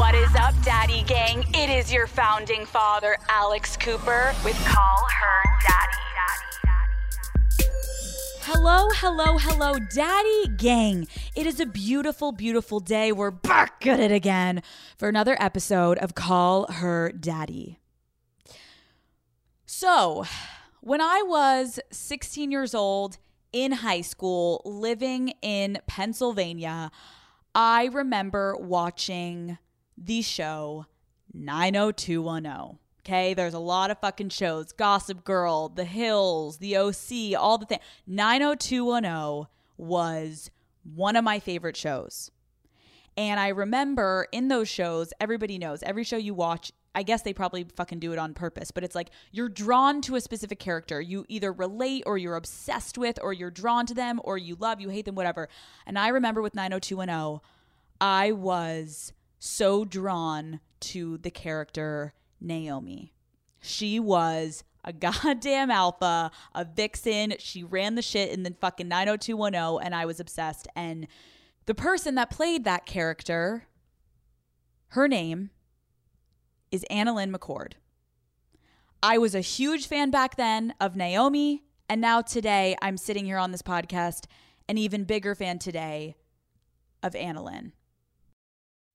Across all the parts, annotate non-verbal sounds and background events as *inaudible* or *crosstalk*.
What is up, Daddy Gang? It is your founding father, Alex Cooper, with Call Her Daddy. Hello, hello, hello, Daddy Gang. It is a beautiful, beautiful day. We're back at it again for another episode of Call Her Daddy. So, when I was 16 years old in high school, living in Pennsylvania, I remember watching the show 90210. Okay, there's a lot of fucking shows Gossip Girl, The Hills, The OC, all the things. 90210 was one of my favorite shows. And I remember in those shows, everybody knows every show you watch, I guess they probably fucking do it on purpose, but it's like you're drawn to a specific character. You either relate or you're obsessed with or you're drawn to them or you love, you hate them, whatever. And I remember with 90210, I was so drawn to the character Naomi. She was a *laughs* goddamn alpha, a vixen. She ran the shit in the fucking 90210, and I was obsessed. And the person that played that character, her name is AnnaLynne McCord. I was a huge fan back then of Naomi, and now today I'm sitting here on this podcast, an even bigger fan today of AnnaLynne.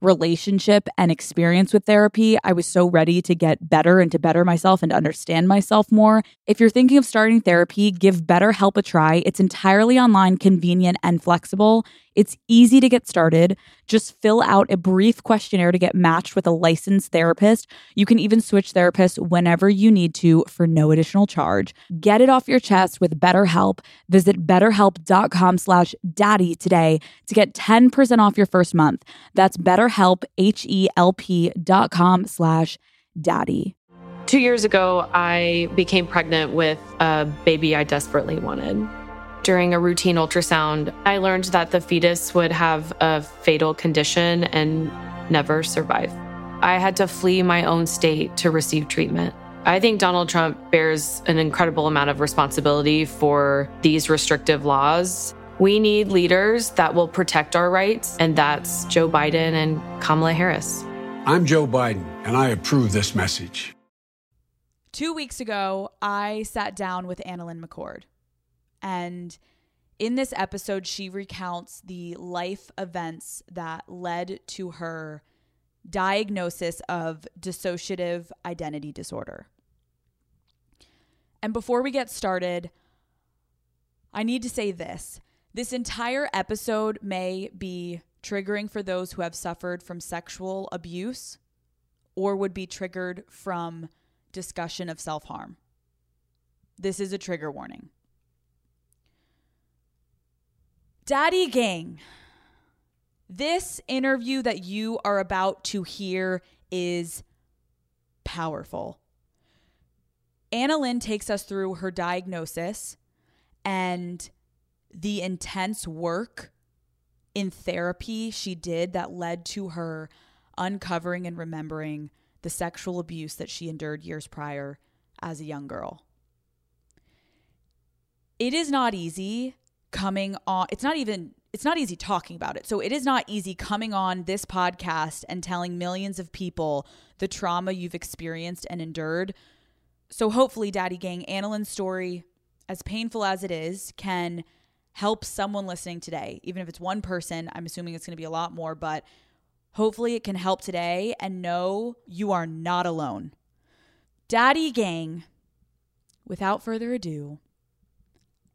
relationship and experience with therapy. I was so ready to get better and to better myself and to understand myself more. If you're thinking of starting therapy, give BetterHelp a try. It's entirely online, convenient, and flexible. It's easy to get started. Just fill out a brief questionnaire to get matched with a licensed therapist. You can even switch therapists whenever you need to for no additional charge. Get it off your chest with BetterHelp. Visit betterhelp.com slash daddy today to get 10% off your first month. That's betterhelp, H-E-L-P dot com slash daddy. Two years ago, I became pregnant with a baby I desperately wanted. During a routine ultrasound, I learned that the fetus would have a fatal condition and never survive. I had to flee my own state to receive treatment. I think Donald Trump bears an incredible amount of responsibility for these restrictive laws. We need leaders that will protect our rights, and that's Joe Biden and Kamala Harris. I'm Joe Biden, and I approve this message. Two weeks ago, I sat down with AnnaLynne McCord. And in this episode, she recounts the life events that led to her diagnosis of dissociative identity disorder. And before we get started, I need to say this. This entire episode may be triggering for those who have suffered from sexual abuse or would be triggered from discussion of self harm. This is a trigger warning. Daddy Gang, this interview that you are about to hear is powerful. AnnaLynne takes us through her diagnosis and the intense work in therapy she did that led to her uncovering and remembering the sexual abuse that she endured years prior as a young girl. It is not easy coming on it's not even it's not easy talking about it. So it is not easy coming on this podcast and telling millions of people the trauma you've experienced and endured. So hopefully, Daddy Gang, AnnaLynne's story, as painful as it is, can help someone listening today. Even if it's one person, I'm assuming it's going to be a lot more, but hopefully it can help today and know you are not alone. Daddy Gang, without further ado,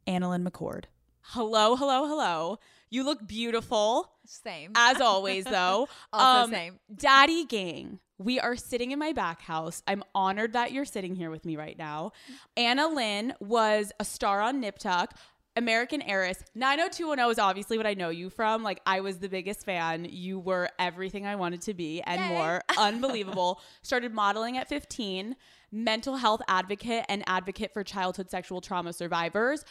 AnnaLynne McCord. Hello, hello, hello. You look beautiful. Same. As *laughs* always, though. Also um, same. Daddy Gang, we are sitting in my back house. I'm honored that you're sitting here with me right now. AnnaLynne was a star on Nip Tuck. American Heiress. 90210 is obviously what I know you from. Like, I was the biggest fan. You were everything I wanted to be and Yay. more. *laughs* Unbelievable. Started modeling at 15, mental health advocate and advocate for childhood sexual trauma survivors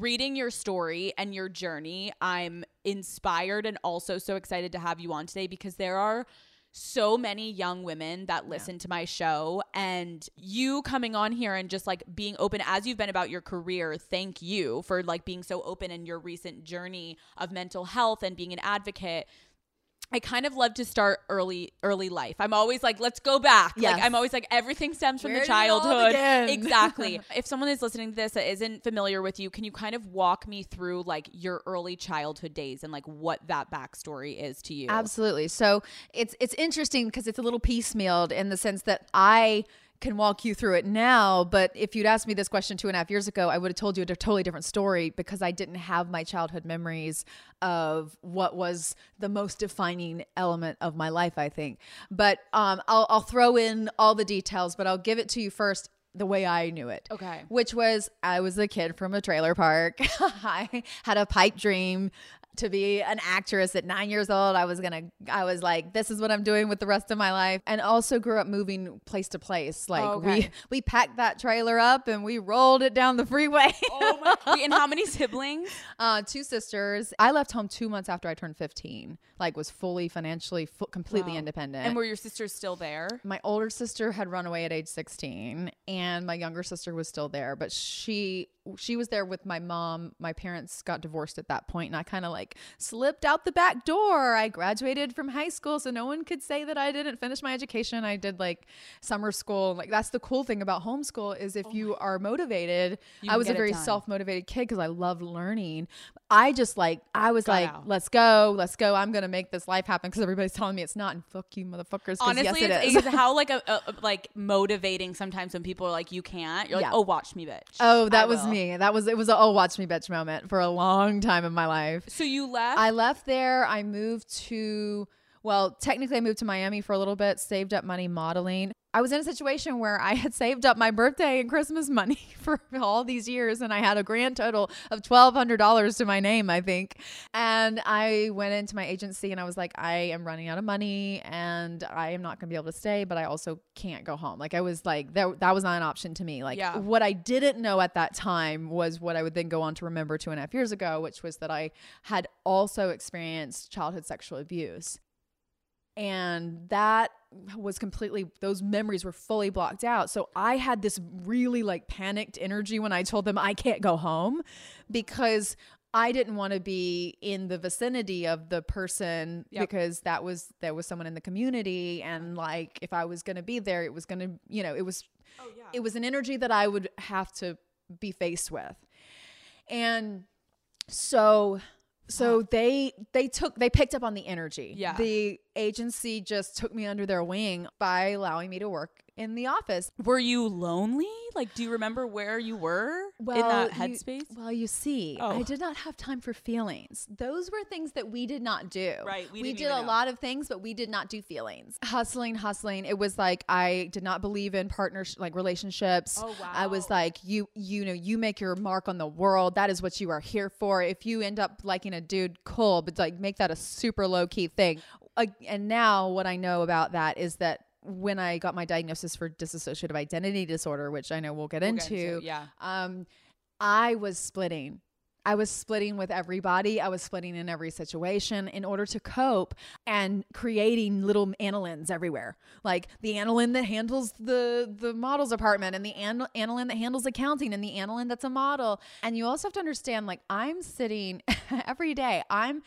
reading your story and your journey, I'm inspired and also so excited to have you on today because there are so many young women that listen to my show. And you coming on here and just like being open as you've been about your career thank you for like being so open in your recent journey of mental health and being an advocate I kind of love to start early early life. I'm always like, let's go back. Yes. Like I'm always like everything stems from Where the did it all childhood. *laughs* Exactly. if someone is listening to this that isn't familiar with you, can you kind of walk me through like your early childhood days and like what that backstory is to you? Absolutely. So it's it's interesting because it's a little piecemealed in the sense that I can walk you through it now, but if you'd asked me this question two and a half years ago, I would have told you a totally different story because I didn't have my childhood memories of what was the most defining element of my life, I think. But um, I'll, I'll throw in all the details, but I'll give it to you first the way I knew it. Okay. Which was I was a kid from a trailer park. *laughs* I had a pipe dream to be an actress at nine years old. I was gonna I was like, this is what I'm doing with the rest of my life. And also grew up moving place to place. Like Oh, okay. we we packed that trailer up and we rolled it down the freeway. *laughs* oh my *laughs* and how many siblings? uh, two sisters. I left home two months after I turned 15. Like was fully financially fu- completely Wow. independent. And were your sisters still there? my older sister had run away at age 16 and my younger sister was still there but she she was there with my mom my parents got divorced at that point and i kind of like slipped out the back door i graduated from high school so no one could say that i didn't finish my education i did like summer school like that's the cool thing about homeschool is if oh you are motivated You i was a very self-motivated kid because i love learning i just like i was Got like out. let's go let's go i'm gonna make this life happen because everybody's telling me it's not and fuck you motherfuckers. Honestly, yes, it it's, is how like *laughs* a, a like motivating sometimes when people are like, you can't. You're like, Yeah. oh, watch me, bitch. Oh, that I was will. me. That was it was a oh watch me bitch moment for a long time in my life. So you left. I left there. I moved to well, technically I moved to Miami for a little bit, saved up money modeling. I was in a situation where I had *laughs* saved up my birthday and Christmas money *laughs* for all these years and I had a grand total of $1200 to my name, I think. And I went into my agency and I was like I am running out of money and I am not going to be able to stay, but I also can't go home. Like I was like that that was not an option to me. Like Yeah. what I didn't know at that time was what I would then go on to remember two and a half years ago, which was that I had also experienced childhood sexual abuse. And that was completely, those memories were fully blocked out. So I had this really like panicked energy when I told them I can't go home because I didn't want to be in the vicinity of the person Yep. because that was, there was someone in the community. And like, if I was going to be there, it was going to, you know, it was, oh yeah. it was an energy that I would have to be faced with. And so so they they took they picked up on the energy. Yeah. The agency just took me under their wing by allowing me to work in the office. Were you lonely? Like, do you remember where you were in that you- headspace? well, you see, Oh. I did not have time for feelings. Those were things that we did not do. Right, we We, did a know. lot of things, but we did not do feelings. Hustling, hustling. It was like I did not believe in partnership, like relationships. Oh, wow. I was like, you, you know, you make your mark on the world. That is what you are here for. If you end up liking a dude, cool, but like make that a super low key thing. Uh, and now what I know about that is that when I got my diagnosis for dissociative identity disorder, which I know we'll get We'll get into, into- yeah. um, I was splitting. I was splitting with everybody. I was splitting in every situation in order to cope and creating little AnnaLynnes everywhere. Like the AnnaLynne that handles the the models department and the An- AnnaLynne that handles accounting and the AnnaLynne that's a model. And you also have to understand like I'm sitting *laughs* every day. I'm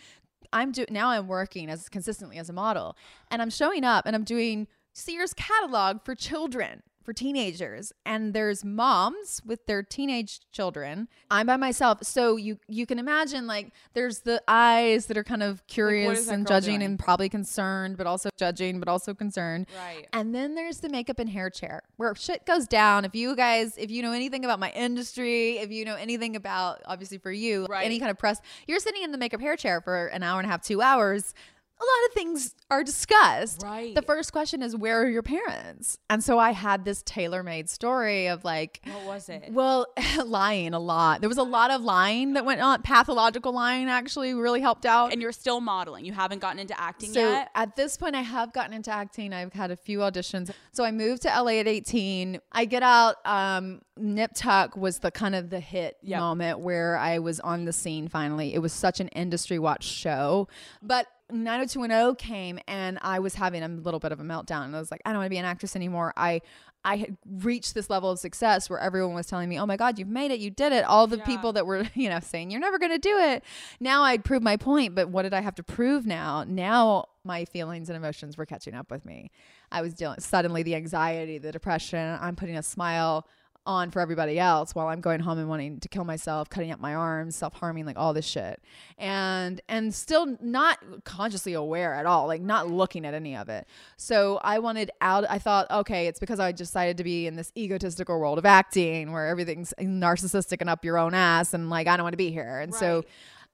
I'm doing now I'm working as consistently as a model and I'm showing up and I'm doing Sears catalog for children for teenagers and there's moms with their teenage children i'm by myself so you you can imagine like there's the eyes that are kind of curious and judging doing? and probably concerned but also judging but also concerned Right. and then there's the makeup and hair chair where shit goes down if you guys if you know anything about my industry if you know anything about obviously for you Right. any kind of press you're sitting in the makeup hair chair for an hour and a half two hours a lot of things are discussed. Right. The first question is, where are your parents? And so I had this tailor made story of like, What was it? well, *laughs* lying a lot. There was a lot of lying that went on. Pathological lying actually really helped out. And you're still modeling. You haven't gotten into acting so yet. at this point, I have gotten into acting. I've had a few auditions. So I moved to LA at 18. I get out. Um, Nip Tuck was the kind of the hit Yep. moment where I was on the scene finally. It was such an industry watch show. But 90210 came and I was having a little bit of a meltdown. And I was like, I don't want to be an actress anymore. I I had reached this level of success where everyone was telling me, "Oh my God, you've made it! You did it!" All the people that were, *laughs* you know, saying you're never going to do it. Now I'd proved my point, but what did I have to prove now? Now my feelings and emotions were catching up with me. I was dealing suddenly the anxiety, the depression. I'm putting a smile on for everybody else while I'm going home and wanting to kill myself, cutting up my arms, self-harming, like all this shit. And and still not consciously aware at all, like not looking at any of it. So I wanted out I thought, okay, it's because I decided to be in this egotistical world of acting where everything's narcissistic and up your own ass and like I don't want to be here. And so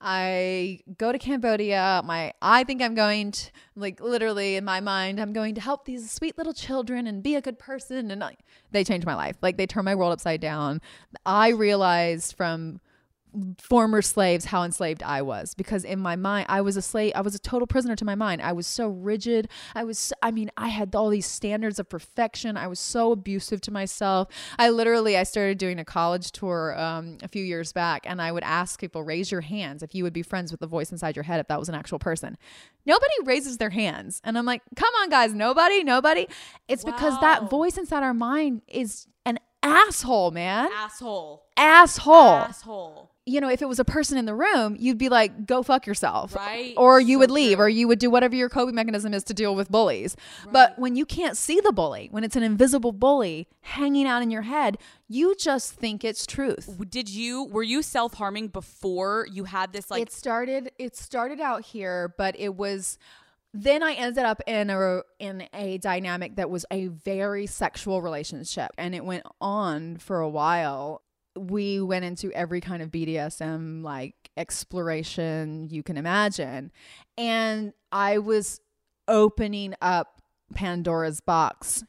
I go to Cambodia. My I think I'm going to like literally in my mind I'm going to help these sweet little children and be a good person and I, they changed my life. Like they turned my world upside down. I realized from former slaves how enslaved I was because in my mind I was a slave I was a total prisoner to my mind. I was so rigid. I was I mean I had all these standards of perfection. I was so abusive to myself. I literally I started doing a college tour um, a few years back and I would ask people raise your hands if you would be friends with the voice inside your head if that was an actual person. Nobody raises their hands. And I'm like come on guys nobody nobody. It's because that voice inside our mind is an asshole man. Asshole. asshole. Asshole. You know, if it was a person in the room, you'd be like, go fuck yourself. Right. Or you So would leave, true. or you would do whatever your coping mechanism is to deal with bullies. But when you can't see the bully, when it's an invisible bully hanging out in your head, you just think it's truth. Did you were you self harming before you had this like it started it started out here, but it was then I ended up in a in a dynamic that was a very sexual relationship and it went on for a while. We went into every kind of BDSM like exploration you can imagine. And I was opening up Pandora's box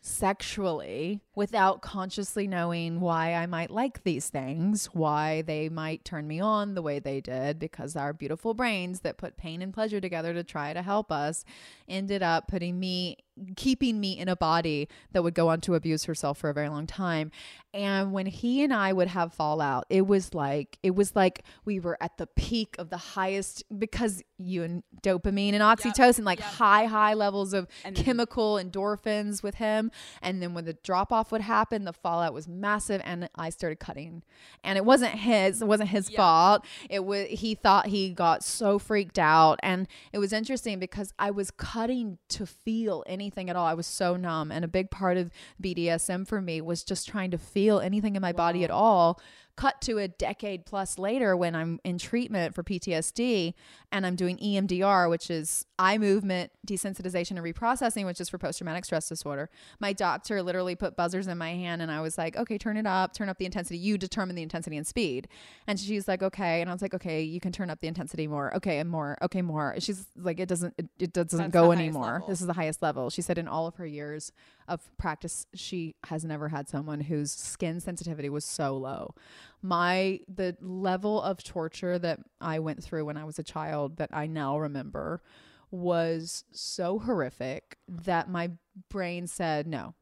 sexually without consciously knowing why I might like these things, why they might turn me on the way they did, because our beautiful brains that put pain and pleasure together to try to help us ended up putting me, keeping me in a body that would go on to abuse herself for a very long time. And when he and I would have fallout, it was like, it was like we were at the peak of the highest because you and dopamine and oxytocin, like high, high levels of chemical endorphins with him. And then when the drop off would happen, the fallout was massive and I started cutting. And it wasn't his, it wasn't his fault. It was he thought he got so freaked out. And it was interesting because I was cutting to feel anything at all. I was so numb. And a big part of BDSM for me was just trying to feel anything in my body at all. Cut to a decade plus later when I'm in treatment for PTSD and I'm doing EMDR, which is eye movement desensitization and reprocessing, which is for post traumatic stress disorder. My doctor literally put buzzers in my hand and I was like, okay, turn it up, turn up the intensity. You determine the intensity and speed. And she's like, okay. And I was like, okay, you can turn up the intensity more. Okay, and more. Okay, more. She's like, it doesn't, it, it doesn't That's go anymore. level. This is the highest level. She said in all of her years of practice, she has never had someone whose skin sensitivity was so low. My the level of torture that I went through when I was a child that I now remember was so horrific that my brain said no.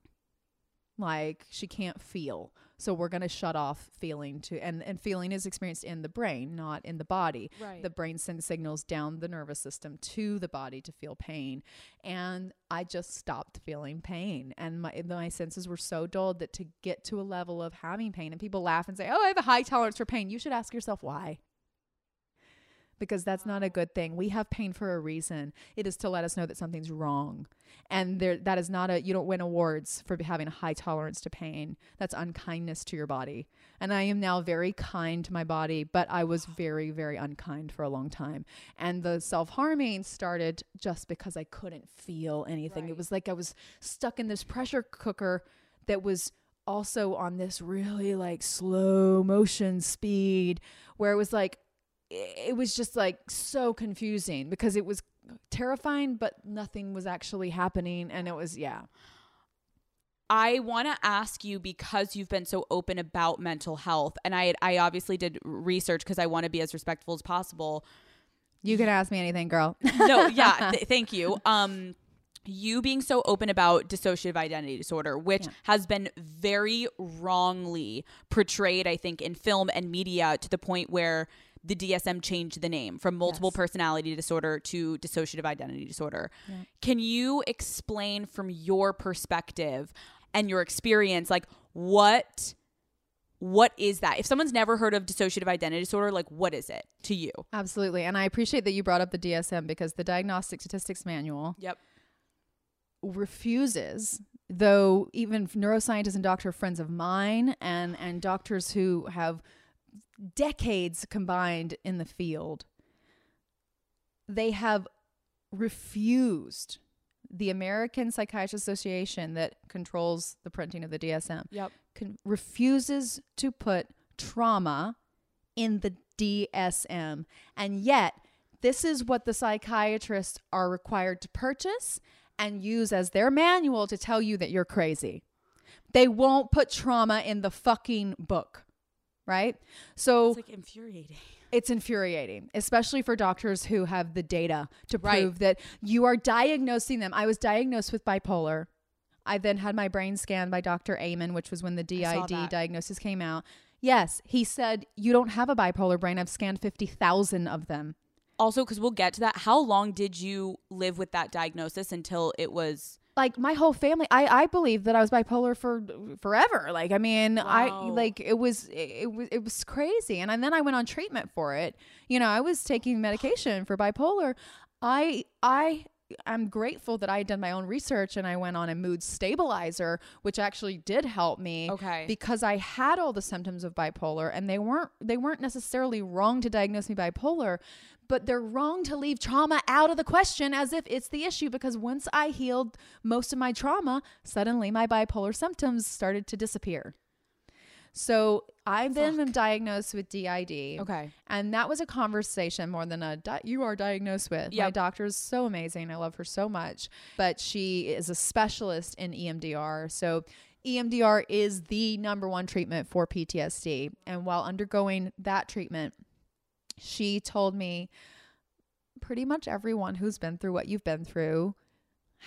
Like she can't feel. So we're going to shut off feeling to and and feeling is experienced in the brain, not in the body. Right. The brain sends signals down the nervous system to the body to feel pain. And I just stopped feeling pain and my my senses were so dulled that to get to a level of having pain and people laugh and say, "Oh, I have a high tolerance for pain." You should ask yourself why because that's not a good thing. We have pain for a reason. It is to let us know that something's wrong. And there that is not a you don't win awards for having a high tolerance to pain. That's unkindness to your body. And I am now very kind to my body, but I was very very unkind for a long time. And the self-harming started just because I couldn't feel anything. It was like I was stuck in this pressure cooker that was also on this really like slow motion speed where it was like it was just like so confusing because it was terrifying but nothing was actually happening and it was yeah I want to ask you because you've been so open about mental health, and I I obviously did research because I want to be as respectful as possible. you can ask me anything girl No, yeah, *laughs* th- thank you. Um, you being so open about dissociative identity disorder, which Yeah. has been very wrongly portrayed, I think, in film and media to the point where the DSM changed the name from multiple Yes. personality disorder to dissociative identity disorder. Can you explain from your perspective and your experience, like what what is that? If someone's never heard of dissociative identity disorder, like what is it to you? absolutely and i appreciate that you brought up the dsm because the diagnostic statistics manual Yep. refuses though even neuroscientists and doctor friends of mine and and doctors who have decades combined in the field they have refused the American Psychiatrist Association that controls the printing of the DSM Yep. con- refuses to put trauma in the DSM. And yet, this is what the psychiatrists are required to purchase and use as their manual to tell you that you're crazy. They won't put trauma in the fucking book, right? So It's like infuriating. it's infuriating, especially for doctors who have the data to Right. prove that you are diagnosing them. I was diagnosed with bipolar. I then had my brain scanned by Dr. Amen, which was when the DID diagnosis came out. Yes, he said, You don't have a bipolar brain. I've scanned 50,000 of them. Also, because we'll get to that, how long did you live with that diagnosis until it was? Like my whole family i i believe that i was bipolar for forever. Like i mean i like it was it, it was it was crazy. And, and then i went on treatment for it. You know i was taking medication for bipolar. I i i'm grateful that i had done my own research and i went on a mood stabilizer which actually did help me Okay. because i had all the symptoms of bipolar and they weren't they weren't necessarily wrong to diagnose me bipolar but they're wrong to leave trauma out of the question as if it's the issue because once I healed most of my trauma, suddenly my bipolar symptoms started to disappear. So I then been diagnosed with DID. Okay. And that was a conversation more than a di- you are diagnosed with. My doctor is so amazing. I love her so much. But she is a specialist in EMDR. So EMDR is the number one treatment for PTSD. And while undergoing that treatment, she told me pretty much everyone who's been through what you've been through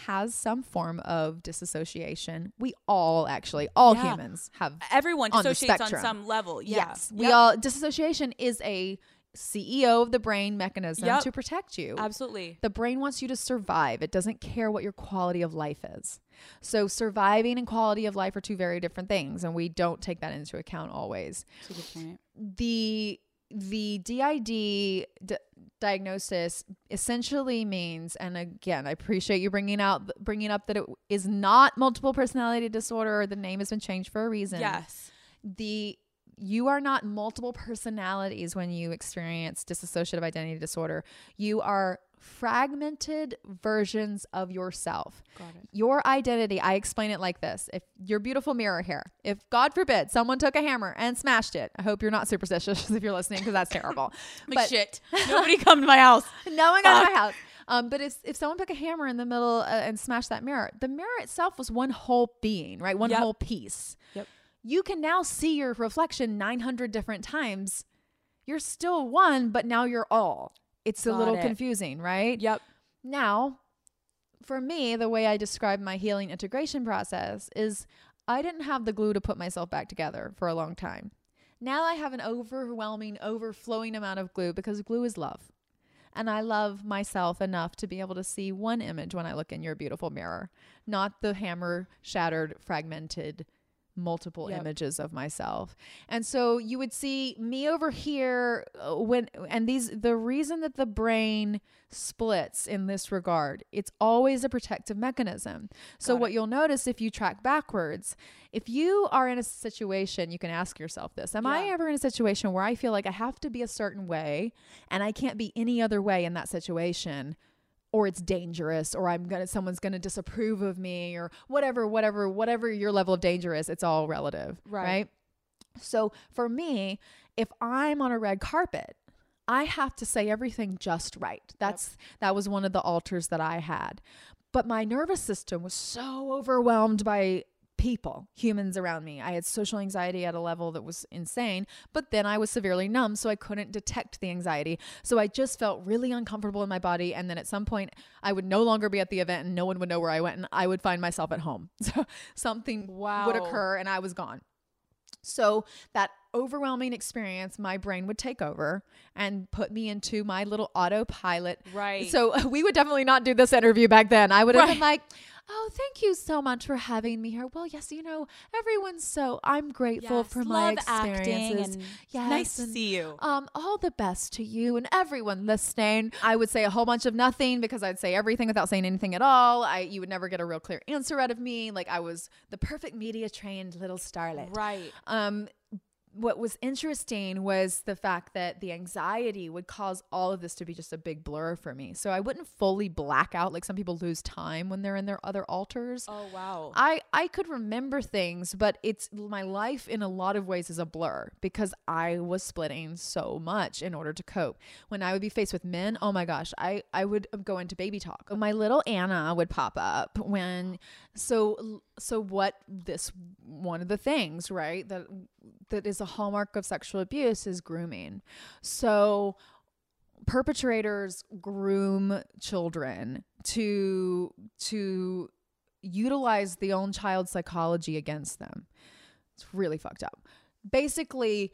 has some form of disassociation. We all actually, all Yeah. humans have Everyone On the dissociates on some level. Yeah. Yes. We Yep. all disassociation is a CEO of the brain mechanism Yep. to protect you. Absolutely. The brain wants you to survive. It doesn't care what your quality of life is. So surviving and quality of life are two very different things and we don't take that into account always. That's a good point. The the DID d- diagnosis essentially means and again I appreciate you bringing out bringing up that it is not multiple personality disorder the name has been changed for a reason Yes. the you are not multiple personalities when you experience dissociative identity disorder. You are fragmented versions of yourself. Got it. Your identity, I explain it like this. If your beautiful mirror here, if God forbid someone took a hammer and smashed it, I hope you're not superstitious *laughs* if you're listening because that's terrible. *laughs* Like shit. *laughs* Nobody come to my house. no one got in my house. Um, but if, if someone took a hammer in the middle uh, and smashed that mirror, the mirror itself was one whole being, right? One Yep. whole piece. Yep. You can now see your reflection 900 different times. You're still one, but now you're all. It's a Got little it. confusing, right? Yep. Now, for me, the way I describe my healing integration process is I didn't have the glue to put myself back together for a long time. Now I have an overwhelming, overflowing amount of glue because glue is love. And I love myself enough to be able to see one image when I look in your beautiful mirror, not the hammer shattered, fragmented multiple Yep. images of myself. And so you would see me over here uh, when and these the reason that the brain splits in this regard, it's always a protective mechanism. So Got what you'll notice if you track backwards, if you are in a situation, you can ask yourself this, am I ever in a situation where I feel like I have to be a certain way and I can't be any other way in that situation? Or it's dangerous or I'm to someone's to disapprove of me or whatever whatever whatever your level of danger is it's all relative Right. right, so for me if I'm on a red carpet I have to say everything just right. That's that was one of the alters that I had. But my nervous system was so overwhelmed by people, humans around me. I had social anxiety at a level that was insane, but then I was severely numb, so I couldn't detect the anxiety. So I just felt really uncomfortable in my body. And then at some point, I would no longer be at the event and no one would know where I went, and I would find myself at home. *laughs* So something would occur and I was gone. So that overwhelming experience, my brain would take over and put me into my little autopilot. Right. So *laughs* we would definitely not do this interview back then. I would have been like, "Oh, thank you so much for having me here." Well, yes, you know, everyone's so I'm grateful Yes, for my love acting experiences. and yes, nice to see you. Um, all the best to you and everyone listening. I would say a whole bunch of nothing because I'd say everything without saying anything at all. I you would never get a real clear answer out of me. Like I was the perfect media trained little starlet. Right. Um, what was interesting was the fact that the anxiety would cause all of this to be just a big blur for me. So I wouldn't fully black out like some people lose time when they're in their other alters. Oh wow. I I could remember things, but it's my life in a lot of ways is a blur because I was splitting so much in order to cope. When I would be faced with men, oh my gosh, I I would go into baby talk. My little Anna would pop up when so so what this one of the things, right? That that is a hallmark of sexual abuse is grooming. So perpetrators groom children to to utilize the own child's psychology against them. It's really fucked up. Basically,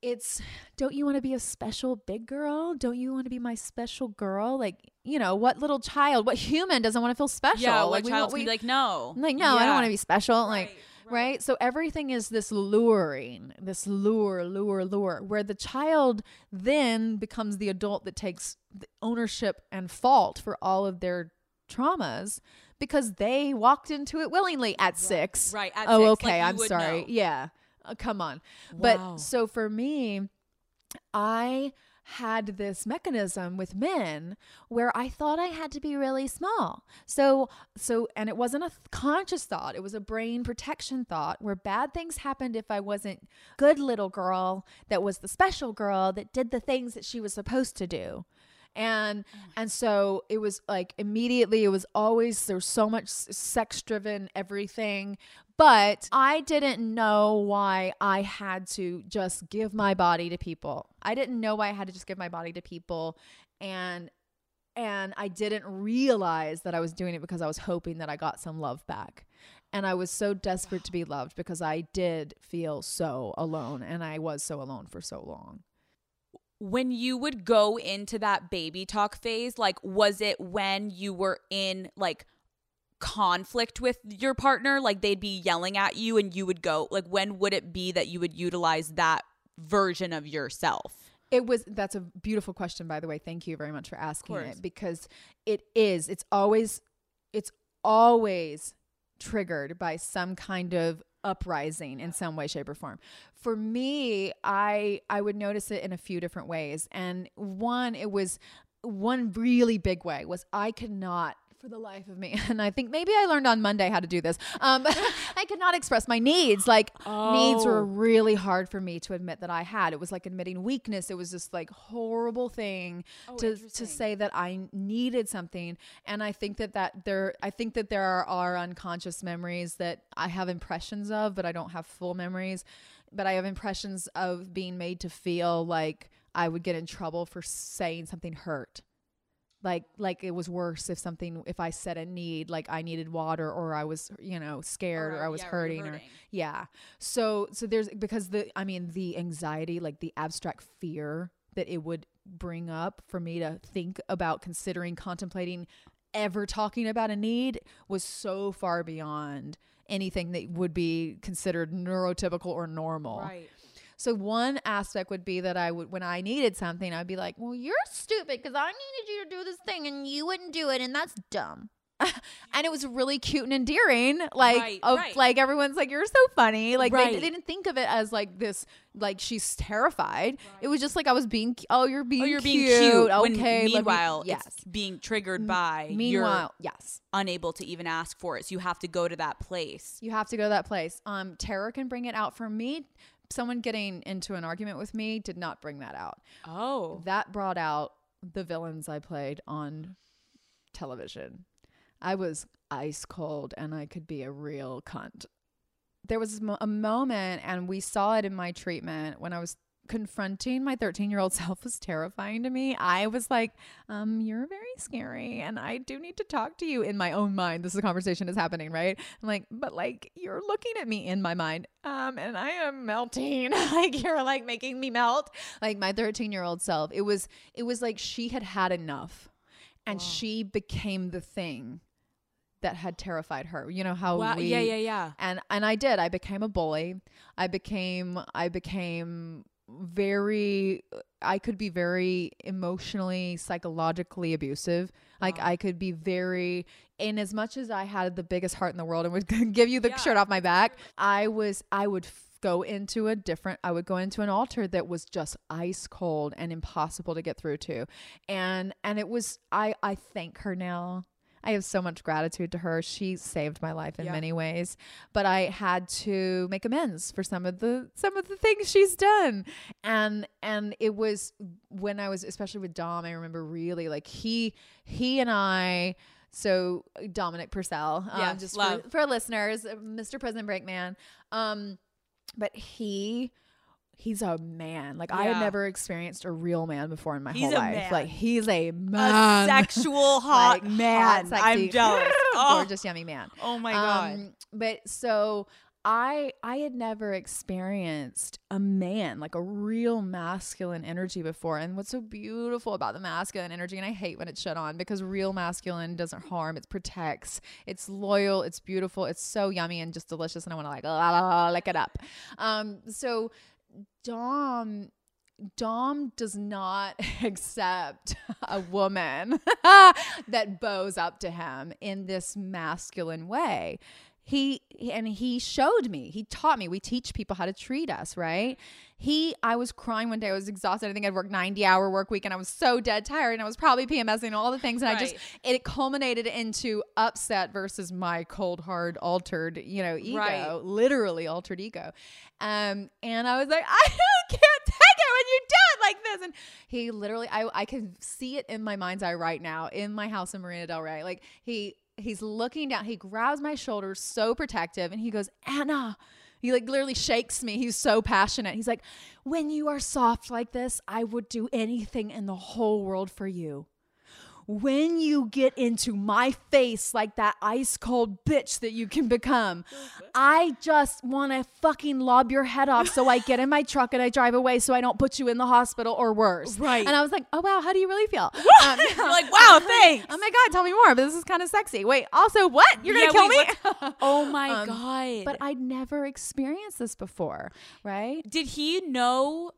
it's don't you want to be a special big girl? Don't you want to be my special girl? Like, you know, what little child, what human doesn't want to feel special? yeah. like we child's be like no. Like, no, I don't want to be special. Like, Right, right, So everything is this luring, this lure, lure, lure, where the child then becomes the adult that takes the ownership and fault for all of their traumas because they walked into it willingly at six. right, at oh, six, okay. like I'm sorry. know. Yeah. Uh, come on. Wow. But so for me, I had this mechanism with men where I thought I had to be really small. So so and it wasn't a conscious thought, it was a brain protection thought where bad things happened if I wasn't good little girl that was the special girl that did the things that she was supposed to do. And mm. and so it was like immediately it was always there's so much sex driven everything but I didn't know why I had to just give my body to people. I didn't know why I had to just give my body to people and and I didn't realize that I was doing it because I was hoping that I got some love back. And I was so desperate to be loved because I did feel so alone and I was so alone for so long. when you would go into that baby talk phase, like was it when you were in like conflict with your partner, like they'd be yelling at you and you would go, like when would it be that you would utilize that version of yourself? It was that's a beautiful question by the way. Thank you very much for asking it because it is it's always it's always triggered by some kind of uprising in some way shape or form. For me, I I would notice it in a few different ways. And one it was one really big way was I could not for the life of me. *laughs* And i think maybe i learned on monday how to do this. Um *laughs* i could not express my needs. Like needs were Oh. really hard for me to admit that i had. It was like admitting weakness. It was this like horrible thing to to say that i needed something. And i think that that there i think that there are, are unconscious memories that i have impressions of but i don't have full memories. But i have impressions of being made to feel like i would get in trouble for saying something hurt like like it was worse if something if I said a need like I needed water or I was you know scared or, Or, I was yeah, or hurting, or yeah. So so there's because the I mean the anxiety like the abstract fear that it would bring up for me to think about considering contemplating ever talking about a need was so far beyond anything that would be considered neurotypical or normal. So one aspect would be that I would, when I needed something, I'd be like, "Well, you're stupid because I needed you to do this thing and you wouldn't do it, and that's dumb." *laughs* and it was really cute and endearing, like, Right, of, right. like everyone's like, "You're so funny." Like Right. they, they didn't think of it as like this, like she's terrified. It was just like I was being, oh, you're being, Oh, you're being cute. cute. Okay, when let me- meanwhile, yes. it's being triggered by Meanwhile, you're yes. unable to even ask for it. So you have to go to that place. You have to go to that place. Um, terror can bring it out for me. Someone getting into an argument with me did not bring that out. Oh. That brought out the villains I played on television. I was ice cold and I could be a real cunt. There was a moment, and we saw it in my treatment when I was confronting my 13 year old *laughs* self was terrifying to me. I was like, um, you're very scary and I do need to talk to you in my own mind. This is a conversation is happening, right? I'm like, but like you're looking at me in my mind. Um, and I am melting. *laughs* like you're like making me melt. Like my 13 year old self. It was it was like she had had enough and she became the thing that had terrified her. You know how Wow. we yeah, yeah, yeah. and and I did. I became a bully. I became I became very I could be very emotionally psychologically abusive. Like uh-huh. I could be very in as much as I had the biggest heart in the world and would *laughs* give you the Yeah. shirt off my back, I was I would f- go into a different I would go into an alter that was just ice cold and impossible to get through to. And and it was I I thank her now. I have so much gratitude to her. She saved my life in Yeah. many ways, but I had to make amends for some of the some of the things she's done. And and it was when I was especially with Dom, I remember really like he he and I so Dominic Purcell, um, Yes, just for, for listeners, uh, Mr. Prison Break Man. Um, but he he's a man. Like I had never experienced a real man before in my He's whole life. man. Like he's a man. A sexual *laughs* hot Like, man. hot, I'm *laughs* jealous. Oh, gorgeous, yummy man. oh my god. Um, but so I I had never experienced a man like a real masculine energy before. And what's so beautiful about the masculine energy, and I hate when it's shut on because real masculine doesn't harm, it protects, it's loyal, it's beautiful, it's so yummy and just delicious, and I want to like la, la, la, lick it up. Um, so Dom Dom does not *laughs* accept a woman *laughs* that bows up to him in this masculine way. He and he showed me. He taught me. We teach people how to treat us, right? He I was crying one day. I was exhausted. I think I'd worked 90-hour work week and I was so dead tired and I was probably PMSing all the things and I just it culminated into upset versus my cold hard altered, you know, ego, Right. literally altered ego. Um and I was like, *laughs* I can't take it when you do it like this. And he literally, I, I can see it in my mind's eye right now in my house in Marina Del Rey. Like he, he's looking down, he grabs my shoulders, so protective, and he goes, Anna. He like literally shakes me. He's so passionate. He's like, when you are soft like this, I would do anything in the whole world for you when you get into my face like that ice cold bitch that you can become, I just want to fucking lob your head off so I get in my truck and I drive away so I don't put you in the hospital or worse. Right. And I was like, oh wow, how do you really feel? *laughs* Um, You're *laughs* like, wow, *laughs* thanks. oh my God, tell me more. But this is kind of sexy. Wait, also, what? You're going Yeah, to kill wait, me? oh my Um, god. but I'd never experienced this before, right? did he know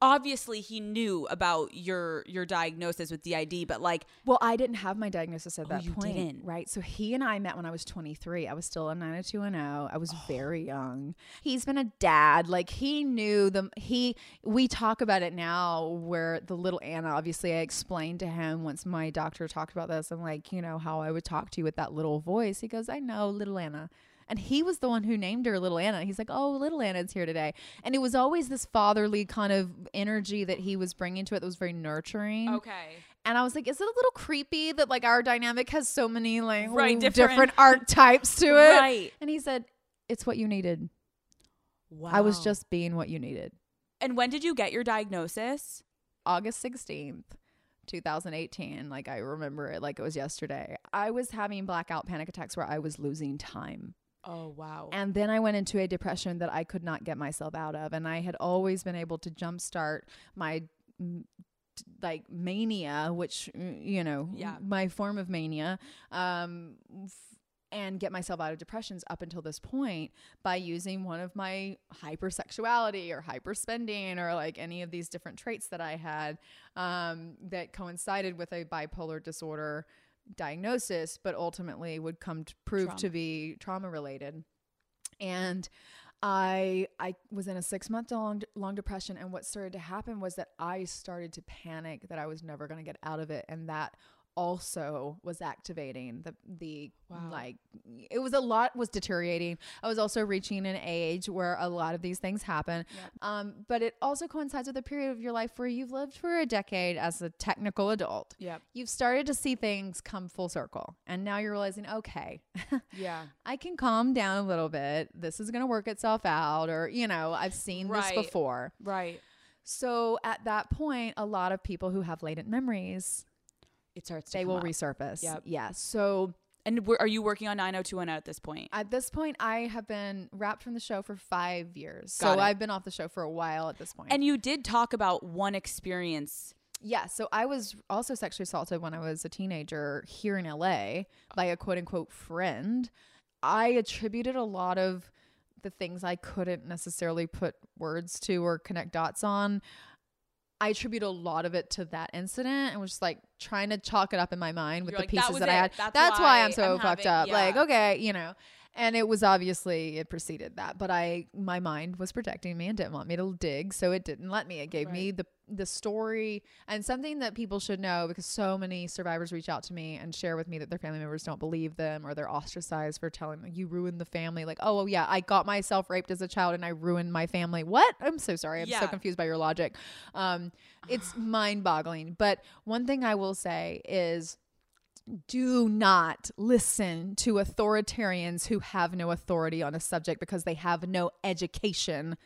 obviously he knew about your your diagnosis with DID, but like Well, I didn't have my diagnosis at Oh, that point, didn't. right? So he and I met when I was 23. I was still a 90210. I was Oh. very young. He's been a dad. Like he knew the he. We talk about it now, where the little Anna. Obviously, I explained to him once my doctor talked about this. I'm like, you know how I would talk to you with that little voice. He goes, I know, little Anna. And he was the one who named her Little Anna. He's like, oh, Little Anna's here today. And it was always this fatherly kind of energy that he was bringing to it that was very nurturing. okay. And I was like, is it a little creepy that like our dynamic has so many like Right, different- different archetypes to it? Right. And he said, it's what you needed. Wow. I was just being what you needed. And when did you get your diagnosis? August 16th, 2018. Like I remember it like it was yesterday. I was having blackout panic attacks where I was losing time. Oh wow. And then I went into a depression that I could not get myself out of. And I had always been able to jumpstart my like mania, which, you know, Yeah. my form of mania, um, f- and get myself out of depressions up until this point by using one of my hypersexuality or hyperspending or like any of these different traits that I had um, that coincided with a bipolar disorder diagnosis, but ultimately would come to prove to be trauma related. And I I was in a six month long long depression, and what started to happen was that I started to panic that I was never going to get out of it, and that also was activating the the Wow. like it was a lot was deteriorating. I was also reaching an age where a lot of these things happen. Um, but it also coincides with a period of your life where you've lived for a decade as a technical adult. Yep. You've started to see things come full circle, and now you're realizing, okay, *laughs* Yeah. I can calm down a little bit. This is going to work itself out, or, you know, I've seen Right. this before. Right. So at that point, a lot of people who have latent memories, It starts to they come will up. resurface. Yep. Yeah. So And are you working on 90210 at this point? at this point, I have been wrapped from the show for five years. Got so it. I've been off the show for a while at this point. And you did talk about one experience. Yeah, so I was also sexually assaulted when I was a teenager here in LA by a quote unquote friend. I attributed a lot of the things I couldn't necessarily put words to or connect dots on. I attribute a lot of it to that incident and was just like trying to chalk it up in my mind with You're the like, pieces was that, I had. That's That's, why, why I'm so I'm fucked having- up. Like, okay, you know. And it was obviously it preceded that, but I my mind was protecting me and didn't want me to dig, so it didn't let me. It gave me the the story and something that people should know because so many survivors reach out to me and share with me that their family members don't believe them or they're ostracized for telling them you ruined the family. Like, oh yeah, I got myself raped as a child and I ruined my family. What? I'm so sorry. I'm Yeah. so confused by your logic. Um, it's *sighs* mind boggling. But one thing I will say is do not listen to authoritarians who have no authority on a subject because they have no education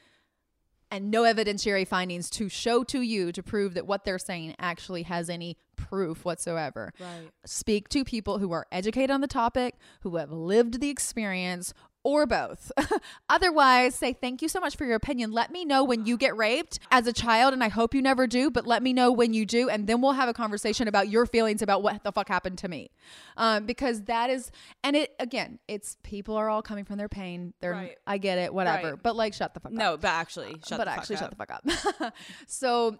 and no evidentiary findings to show to you to prove that what they're saying actually has any proof whatsoever. Right. Speak to people who are educated on the topic, who have lived the experience, or both. *laughs* Otherwise, say thank you so much for your opinion. Let me know when you get raped as a child, and I hope you never do, but let me know when you do, and then we'll have a conversation about your feelings about what the fuck happened to me. Um, because that is, and it again, it's people are all coming from their pain. They're, Right. I get it, whatever, Right. but like, shut the fuck up No, but actually, shut but the fuck actually up. shut the fuck up. *laughs* so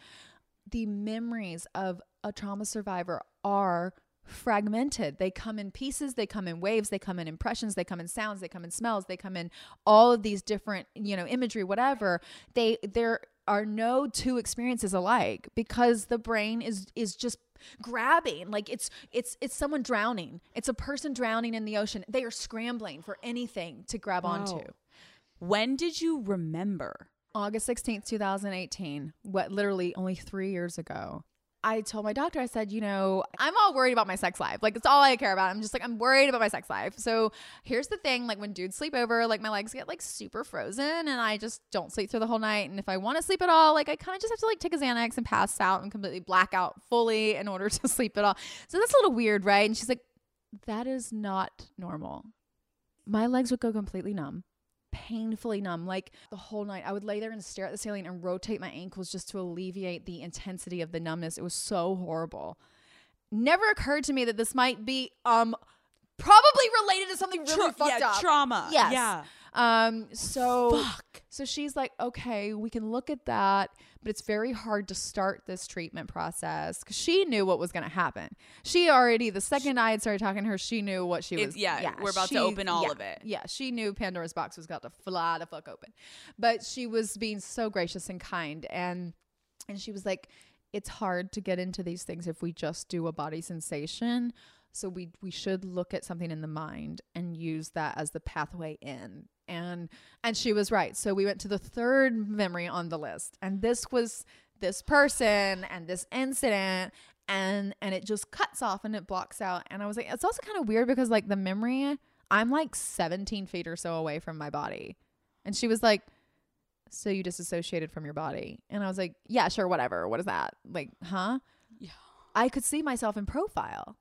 the memories of a trauma survivor are fragmented. They come in pieces, they come in waves, they come in impressions, they come in sounds, they come in smells, they come in all of these different, you know, imagery, whatever. They there are no two experiences alike because the brain is is just grabbing like it's it's it's someone drowning it's a person drowning in the ocean they are scrambling for anything to grab onto When did you remember? August 16th, 2018, what literally only three years ago. I told my doctor, I said, you know, I'm all worried about my sex life. Like, it's all I care about. I'm just like, I'm worried about my sex life. So here's the thing like, when dudes sleep over, like, my legs get like super frozen and I just don't sleep through the whole night. And if I want to sleep at all, like, I kind of just have to like take a Xanax and pass out and completely black out fully in order to *laughs* sleep at all. So that's a little weird, right? And she's like, that is not normal. My legs would go completely numb painfully numb like the whole night i would lay there and stare at the ceiling and rotate my ankles just to alleviate the intensity of the numbness it was so horrible never occurred to me that this might be um probably related to something really Tra- fucked yeah, up trauma. Yes. Yeah. Um so Fuck. so she's like okay we can look at that but it's very hard to start this treatment process because she knew what was going to happen she already the second i had started talking to her she knew what she was yeah, we're about to open all yeah, of it. yeah she knew pandora's box was about to fly the fuck open but she was being so gracious and kind and and she was like it's hard to get into these things if we just do a body sensation so we we should look at something in the mind and use that as the pathway in. And and she was right. So we went to the third memory on the list and this was this person and this incident and and it just cuts off and it blocks out. And i was like it's also kind of weird because like the memory i'm like 17 feet or so away from my body. And she was like so you disassociated from your body? And i was like yeah sure whatever. What is that? Like huh? Yeah. I could see myself in profile.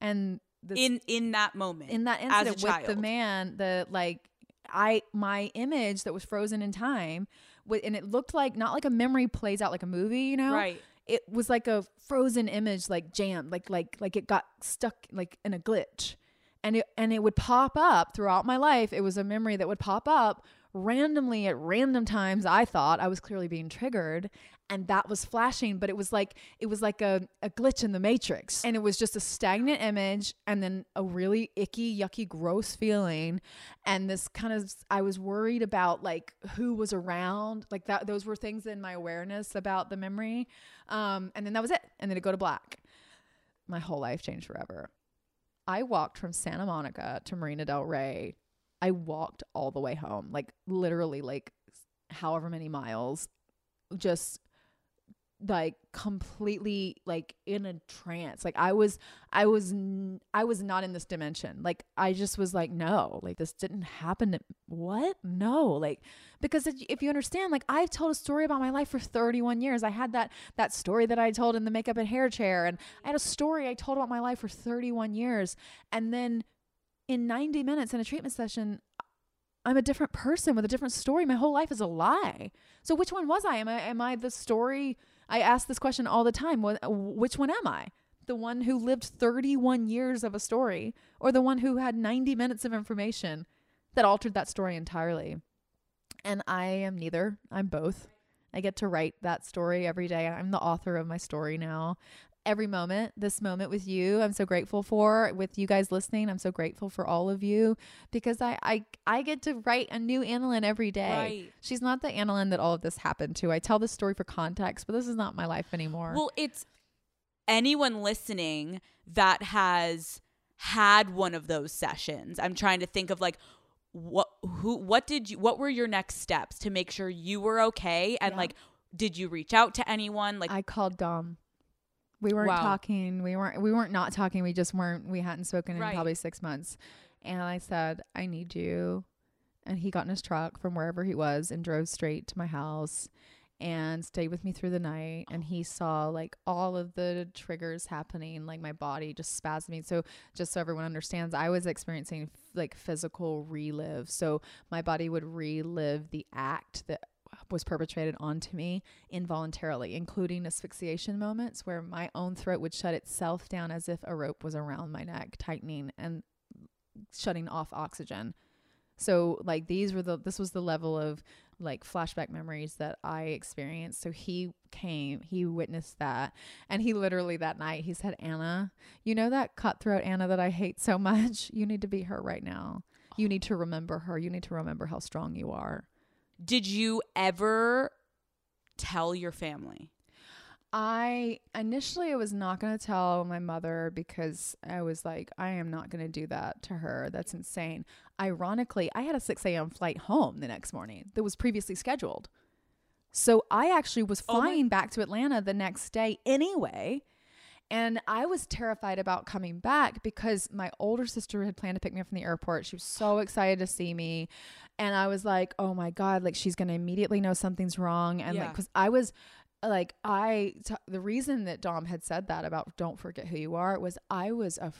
And this, in in that moment. in that as a incident with the man, the like I my image that was frozen in time, and it looked like not like a memory plays out like a movie, you know? Right. It was like a frozen image, like jammed, like like like it got stuck like in a glitch, and it and it would pop up throughout my life. It was a memory that would pop up randomly at random times. I thought I was clearly being triggered, and that was flashing, but it was like it was like a, a glitch in the matrix. And it was just a stagnant image and then a really icky, yucky, gross feeling. And this kind of I was worried about like who was around. Like that those were things in my awareness about the memory. Um, and then that was it. And then it go to black. My whole life changed forever. I walked from Santa Monica to Marina Del Rey. I walked all the way home, like literally like however many miles, just like completely like in a trance like i was i was i was not in this dimension like i just was like no like this didn't happen to what no like because if if you understand like i've told a story about my life for 31 years i had that that story that i told in the makeup and hair chair and i had a story i told about my life for 31 years and then in 90 minutes in a treatment session I'm a different person with a different story. My whole life is a lie. So which one was I? Am I am I the story? I ask this question all the time. Which one am I? The one who lived 31 years of a story or the one who had 90 minutes of information that altered that story entirely? And I am neither. I'm both. I get to write that story every day. I'm the author of my story now. Every moment, this moment with you, I'm so grateful for. With you guys listening, I'm so grateful for all of you because I I, I get to write a new AnnaLynne every day. Right. She's not the AnnaLynne that all of this happened to. I tell this story for context, but this is not my life anymore. Well, it's anyone listening that has had one of those sessions. I'm trying to think of like what who what did you what were your next steps to make sure you were okay and Yeah. like did you reach out to anyone like I called Dom. We weren't Wow. talking. We weren't we weren't not talking. We just weren't we hadn't spoken in probably 6 months. And I said, "I need you." And he got in his truck from wherever he was and drove straight to my house and stayed with me through the night and he saw like all of the triggers happening like my body just spasming so just so everyone understands i was experiencing f- like physical relive so my body would relive the act that was perpetrated onto me involuntarily, including asphyxiation moments where my own throat would shut itself down as if a rope was around my neck, tightening and shutting off oxygen. So like these were the this was the level of like flashback memories that I experienced. So he came, he witnessed that, and he literally that night he said, "Anna, you know that cutthroat Anna that I hate so *laughs* much? You need to be her right now. You need oh. to remember her. You need to remember how strong you are." Did you ever tell your family? I initially I was not going to tell my mother because I was like, I am not going to do that to her. That's insane. Ironically, I had a 6 a.m. flight home the next morning that was previously scheduled. So I actually was Oh my- flying back to Atlanta the next day anyway. And I was terrified about coming back because my older sister had planned to pick me up from the airport. She was so *sighs* excited to see me. And I was like, oh my God, like she's going to immediately know something's wrong. And like, because I was like, I, t- the reason that Dom had said that about don't forget who you are was I was a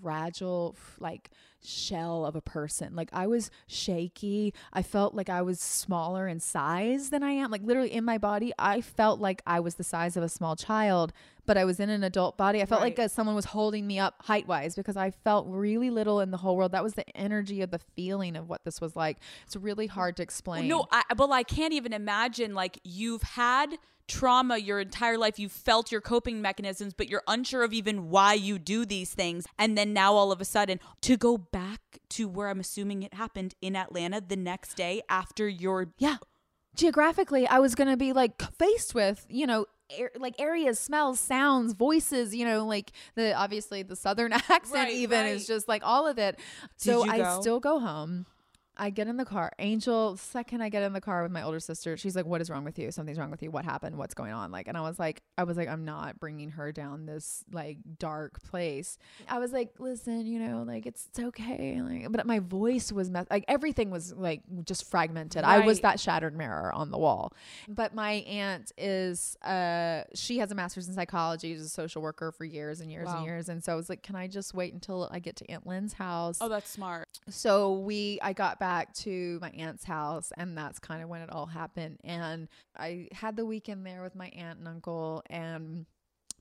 fragile, like, shell of a person. Like, I was shaky. I felt like I was smaller in size than I am. Like, literally in my body, I felt like I was the size of a small child, but I was in an adult body. I felt like Right. uh, someone was holding me up height wise because I felt really little in the whole world. That was the energy of the feeling of what this was like. It's really hard to explain. No, I, well, I can't even imagine. Like you've had trauma your entire life, you've felt your coping mechanisms, but you're unsure of even why you do these things. And then now all of a sudden, to go back to where I'm assuming it happened in Atlanta the next day after your Yeah. Geographically, I was going to be like faced with, you know, air, like areas, smells, sounds, voices, you know, like the obviously the southern *laughs* accent Right, even right. is just like all of it. So you I go? still go home. I get in the car. Angel, second I get in the car with my older sister, she's like, "What is wrong with you? Something's wrong with you. What happened? What's going on?" Like, and I was like, I was like, I'm not bringing her down this like dark place. I was like, listen, you know, like it's, it's okay. Like, but my voice was mess- like everything was like just fragmented. I was that shattered mirror on the wall. But my aunt is, uh, she has a master's in psychology. She's a social worker for years and years Wow. and years. And so I was like, can I just wait until I get to Aunt Lynn's house? Oh, that's smart. so we i got back to my aunt's house and that's kind of when it all happened and i had the weekend there with my aunt and uncle and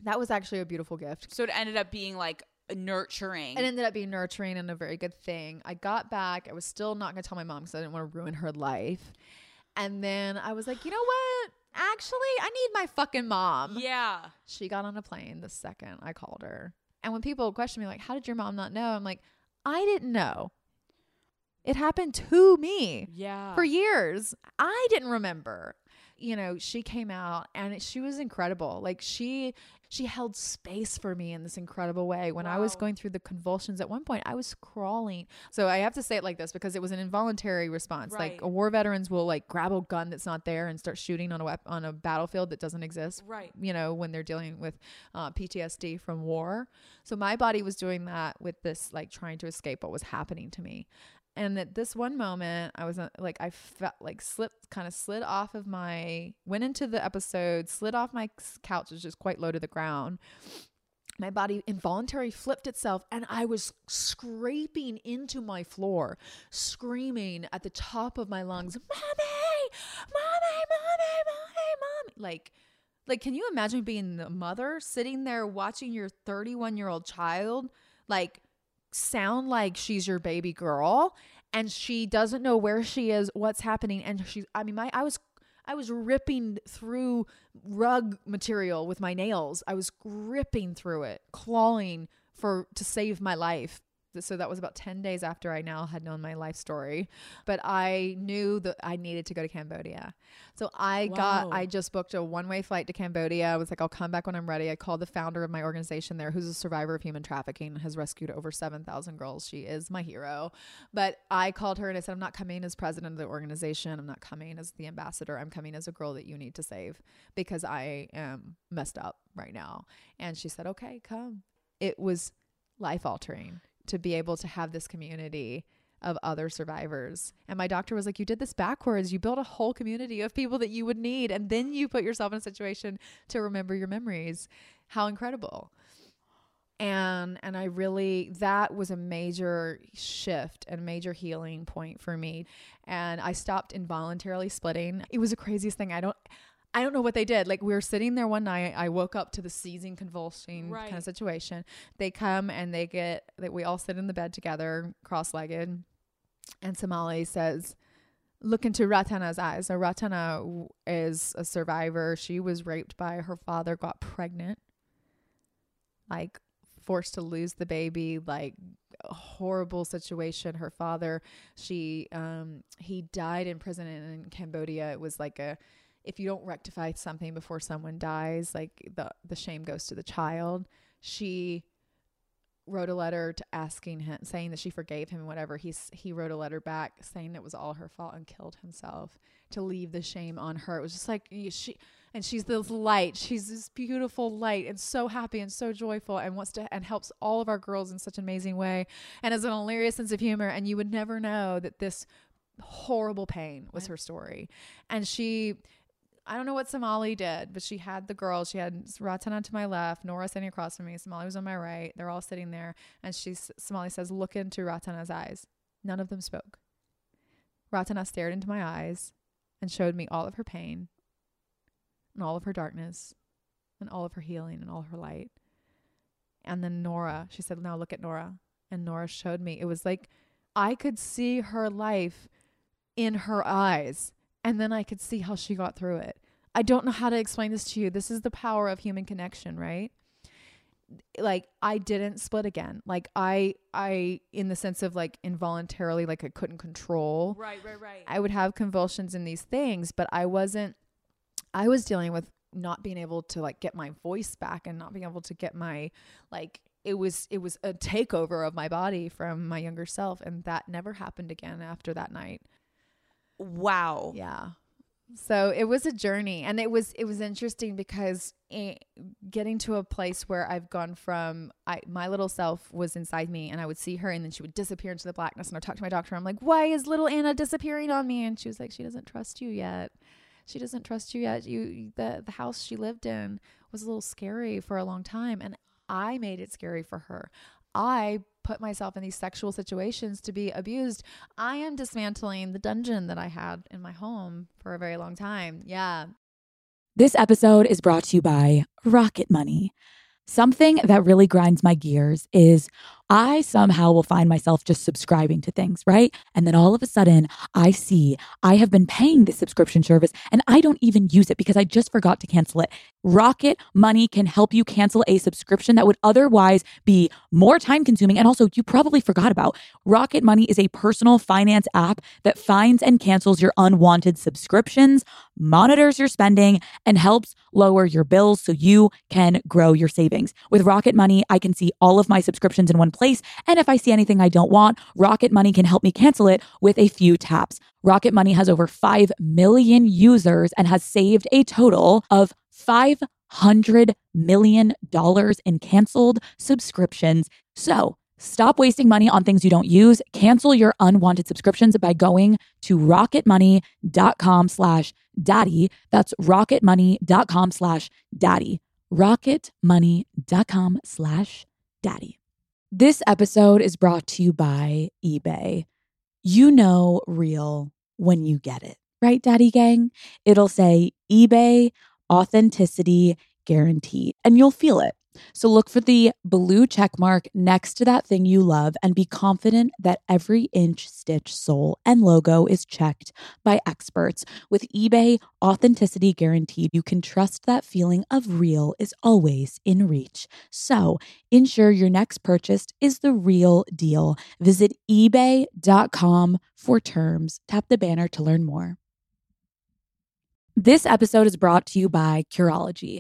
that was actually a beautiful gift So it ended up being like nurturing. it ended up being nurturing and a very good thing i got back i was still not going to tell my mom because i didn't want to ruin her life and then i was like you know what actually i need my fucking mom yeah. she got on a plane the second I called her. And when people question me, like, how did your mom not know? I'm like, I didn't know. It happened to me Yeah. for years. I didn't remember. You know, she came out and she was incredible. Like she she held space for me in this incredible way. When I was going through the convulsions at one point, I was crawling. So I have to say it like this because it was an involuntary response. Like Right. war veterans will like grab a gun that's not there and start shooting on a wep- on a battlefield that doesn't exist Right. you know, when they're dealing with uh, PTSD from war. So my body was doing that with this, like trying to escape what was happening to me. And at this one moment, I was uh, like, I felt like slipped, kind of slid off of my, went into the episode, slid off my couch, which is quite low to the ground. My body involuntarily flipped itself, and I was scraping into my floor, screaming at the top of my lungs, "Mommy, mommy, mommy, mommy, mommy!" Like, like, can you imagine being the mother sitting there watching your 31 year old child, like, sound like she's your baby girl, and she doesn't know where she is, what's happening, and she's, I mean, my, I was. I was ripping through rug material with my nails. I was ripping through it, clawing for to save my life. So that was about 10 days after I now had known my life story. But I knew that I needed to go to Cambodia. So I got, I just booked a one way flight to Cambodia. I was like, I'll come back when I'm ready. I called the founder of my organization there, who's a survivor of human trafficking, has rescued over 7,000 girls. She is my hero. But I called her and I said, I'm not coming as president of the organization. I'm not coming as the ambassador. I'm coming as a girl that you need to save because I am messed up right now. And she said, okay, come. It was life altering to be able to have this community of other survivors. And my doctor was like, You did this backwards. You built a whole community of people that you would need. And then you put yourself in a situation to remember your memories. How incredible. And and I really that was a major shift and major healing point for me. And I stopped involuntarily splitting. It was the craziest thing. I don't I don't know what they did. Like we were sitting there one night. I woke up to the seizing, convulsing kind of situation. They come and they get that we all sit in the bed together, cross-legged, and Somaly says, "Look into Ratana's eyes." So Ratana is a survivor. She was raped by her father, got pregnant, like forced to lose the baby, like a horrible situation. Her father, she, um, he died in prison in, in Cambodia. It was like a if you don't rectify something before someone dies, like the the shame goes to the child. She wrote a letter to asking him, saying that she forgave him and whatever. He's he wrote a letter back saying it was all her fault and killed himself to leave the shame on her. It was just like she and she's this light. She's this beautiful light and so happy and so joyful and wants to and helps all of our girls in such an amazing way and has an hilarious sense of humor. And you would never know that this horrible pain was her story. And she I don't know what Somaly did, but she had the girls. She had Ratana to my left, Nora sitting across from me, Somaly was on my right. They're all sitting there, and she Somaly says, "Look into Ratana's eyes." None of them spoke. Ratana stared into my eyes and showed me all of her pain, and all of her darkness, and all of her healing, and all her light. And then Nora, she said, "Now look at Nora," and Nora showed me. It was like I could see her life in her eyes and then I could see how she got through it. I don't know how to explain this to you. This is the power of human connection, right? Like I didn't split again. Like I I in the sense of like involuntarily like I couldn't control. Right, right, right. I would have convulsions in these things, but I wasn't I was dealing with not being able to like get my voice back and not being able to get my like it was it was a takeover of my body from my younger self and that never happened again after that night. Wow. Yeah. So it was a journey and it was it was interesting because it, getting to a place where I've gone from I my little self was inside me and I would see her and then she would disappear into the blackness and I talked to my doctor I'm like why is little Anna disappearing on me and she was like she doesn't trust you yet. She doesn't trust you yet. You the the house she lived in was a little scary for a long time and I made it scary for her. I put myself in these sexual situations to be abused. I am dismantling the dungeon that I had in my home for a very long time. Yeah. This episode is brought to you by Rocket Money. Something that really grinds my gears is I somehow will find myself just subscribing to things, right? And then all of a sudden, I see I have been paying this subscription service and I don't even use it because I just forgot to cancel it. Rocket Money can help you cancel a subscription that would otherwise be more time consuming and also you probably forgot about. Rocket Money is a personal finance app that finds and cancels your unwanted subscriptions, monitors your spending, and helps lower your bills so you can grow your savings. With Rocket Money, I can see all of my subscriptions in one place. And if I see anything I don't want, Rocket Money can help me cancel it with a few taps. Rocket Money has over 5 million users and has saved a total of $500 million in canceled subscriptions. So, Stop wasting money on things you don't use. Cancel your unwanted subscriptions by going to rocketmoney.com slash daddy. That's rocketmoney.com slash daddy. rocketmoney.com slash daddy. This episode is brought to you by eBay. You know real when you get it, right, Daddy Gang? It'll say eBay authenticity guarantee, and you'll feel it. So look for the blue check mark next to that thing you love and be confident that every inch, stitch, sole, and logo is checked by experts. With eBay authenticity guaranteed, you can trust that feeling of real is always in reach. So ensure your next purchase is the real deal. Visit eBay.com for terms. Tap the banner to learn more. This episode is brought to you by Curology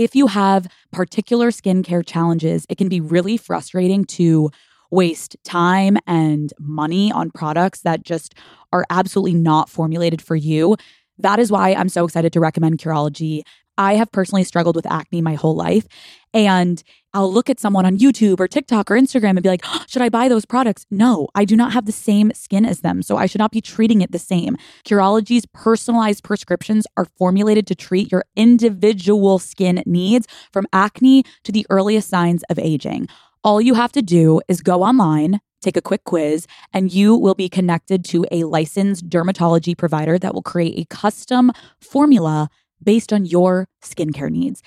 if you have particular skincare challenges, it can be really frustrating to waste time and money on products that just are absolutely not formulated for you. That is why I'm so excited to recommend Curology. I have personally struggled with acne my whole life. And I'll look at someone on YouTube or TikTok or Instagram and be like, should I buy those products? No, I do not have the same skin as them. So I should not be treating it the same. Curology's personalized prescriptions are formulated to treat your individual skin needs from acne to the earliest signs of aging. All you have to do is go online, take a quick quiz, and you will be connected to a licensed dermatology provider that will create a custom formula based on your skincare needs.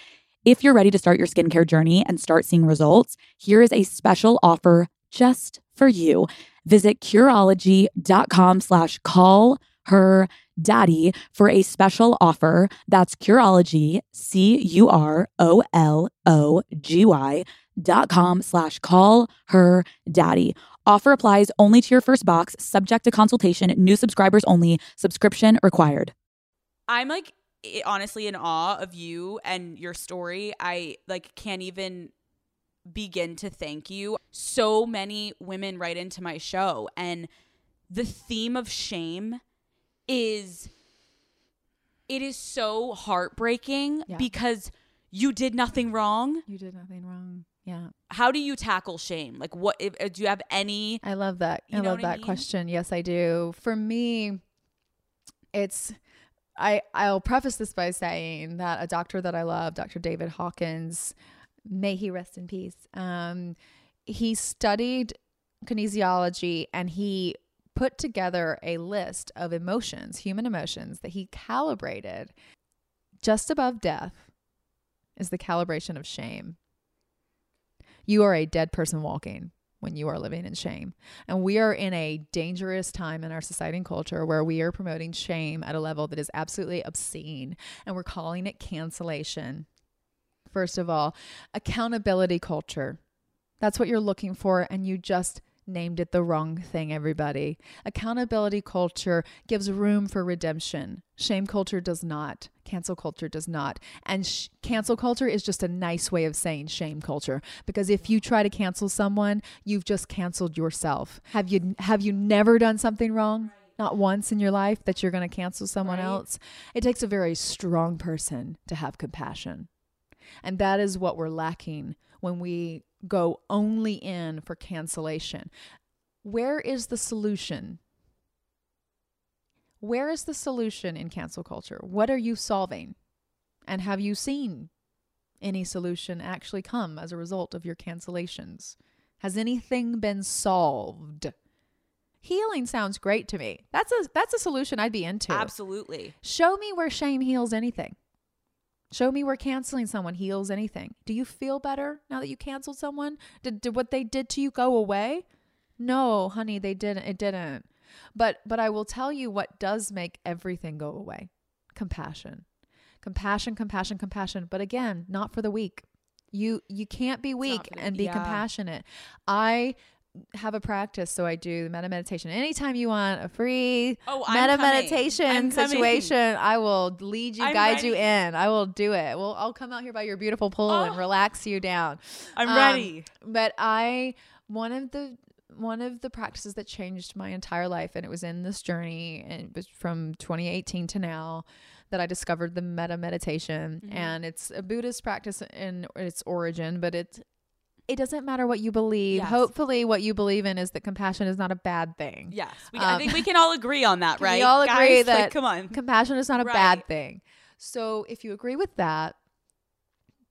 If you're ready to start your skincare journey and start seeing results, here is a special offer just for you. Visit Curology.com slash call her daddy for a special offer. That's Curology, C U R O L O G Y dot com slash call her daddy. Offer applies only to your first box, subject to consultation, new subscribers only, subscription required. I'm like honestly in awe of you and your story. I like can't even begin to thank you. So many women write into my show and the theme of shame is it is so heartbreaking yeah. because you did nothing wrong. You did nothing wrong. Yeah. How do you tackle shame? Like what if, do you have any I love that. I love that I mean? question. Yes, I do. For me it's I I'll preface this by saying that a doctor that I love, Dr. David Hawkins, may he rest in peace. Um, he studied kinesiology and he put together a list of emotions, human emotions that he calibrated. Just above death is the calibration of shame. You are a dead person walking when you are living in shame. And we are in a dangerous time in our society and culture where we are promoting shame at a level that is absolutely obscene and we're calling it cancellation. First of all, accountability culture. That's what you're looking for, and you just named it the wrong thing, everybody. Accountability culture gives room for redemption. Shame culture does not. Cancel culture does not. And sh- cancel culture is just a nice way of saying shame culture because if you try to cancel someone, you've just canceled yourself. Have you have you never done something wrong? Not once in your life that you're going to cancel someone Right. else. It takes a very strong person to have compassion. And that is what we're lacking when we go only in for cancellation. Where is the solution? Where is the solution in cancel culture? What are you solving? And have you seen any solution actually come as a result of your cancellations? Has anything been solved? Healing sounds great to me. That's a that's a solution I'd be into. Absolutely. Show me where shame heals anything. Show me where canceling someone heals anything. Do you feel better now that you canceled someone? Did, did what they did to you go away? No, honey, they didn't. It didn't. But but I will tell you what does make everything go away. Compassion. Compassion, compassion, compassion. But again, not for the weak. You you can't be weak and be yeah. compassionate. I have a practice, so I do the metta meditation. Anytime you want a free Oh, meta coming. meditation situation, I will lead you, I'm guide you in. I will do it. Well, I'll come out here by your beautiful pool and Oh. relax you down. I'm Um, ready. But I one of the one of the practices that changed my entire life, and it was in this journey, and it was from 2018 to now that I discovered the metta meditation, Mm-hmm. and it's a Buddhist practice in its origin, but it's it doesn't matter what you believe. Yes. Hopefully, what you believe in is that compassion is not a bad thing. Yes, we, Um, I think we can all agree on that, *laughs* right? we all agree Guys, that like, come on. compassion is not a bad thing. So if you agree with that,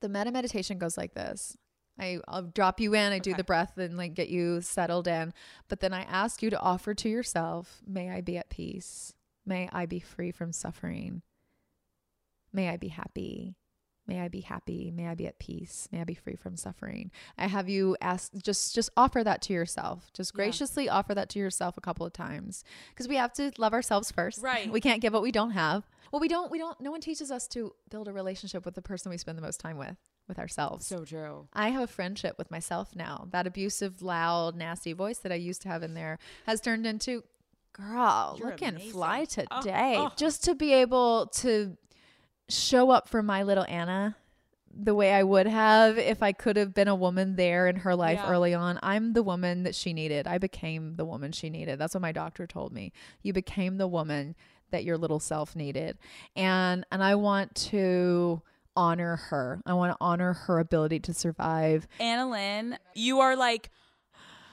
the metta meditation goes like this. I, I'll drop you in. I do the breath and like get you settled in. But then I ask you to offer to yourself, may I be at peace. May I be free from suffering. May I be happy. May I be happy. May I be at peace. May I be free from suffering. I have you ask just just offer that to yourself. Just Yeah. graciously offer that to yourself a couple of times because we have to love ourselves first. Right. We can't give what we don't have. Well, we don't we don't no one teaches us to build a relationship with the person we spend the most time with, with ourselves. So true. I have a friendship with myself now. That abusive, loud, nasty voice that I used to have in there has turned into, girl, You're looking amazing. fly Oh, today. oh. Just to be able to show up for my little Anna the way I would have if I could have been a woman there in her life Yeah. early on. I'm the woman that she needed. I became the woman she needed. That's what my doctor told me. You became the woman that your little self needed. And and I want to honor her. I want to honor her ability to survive. Anna Lynn, you are like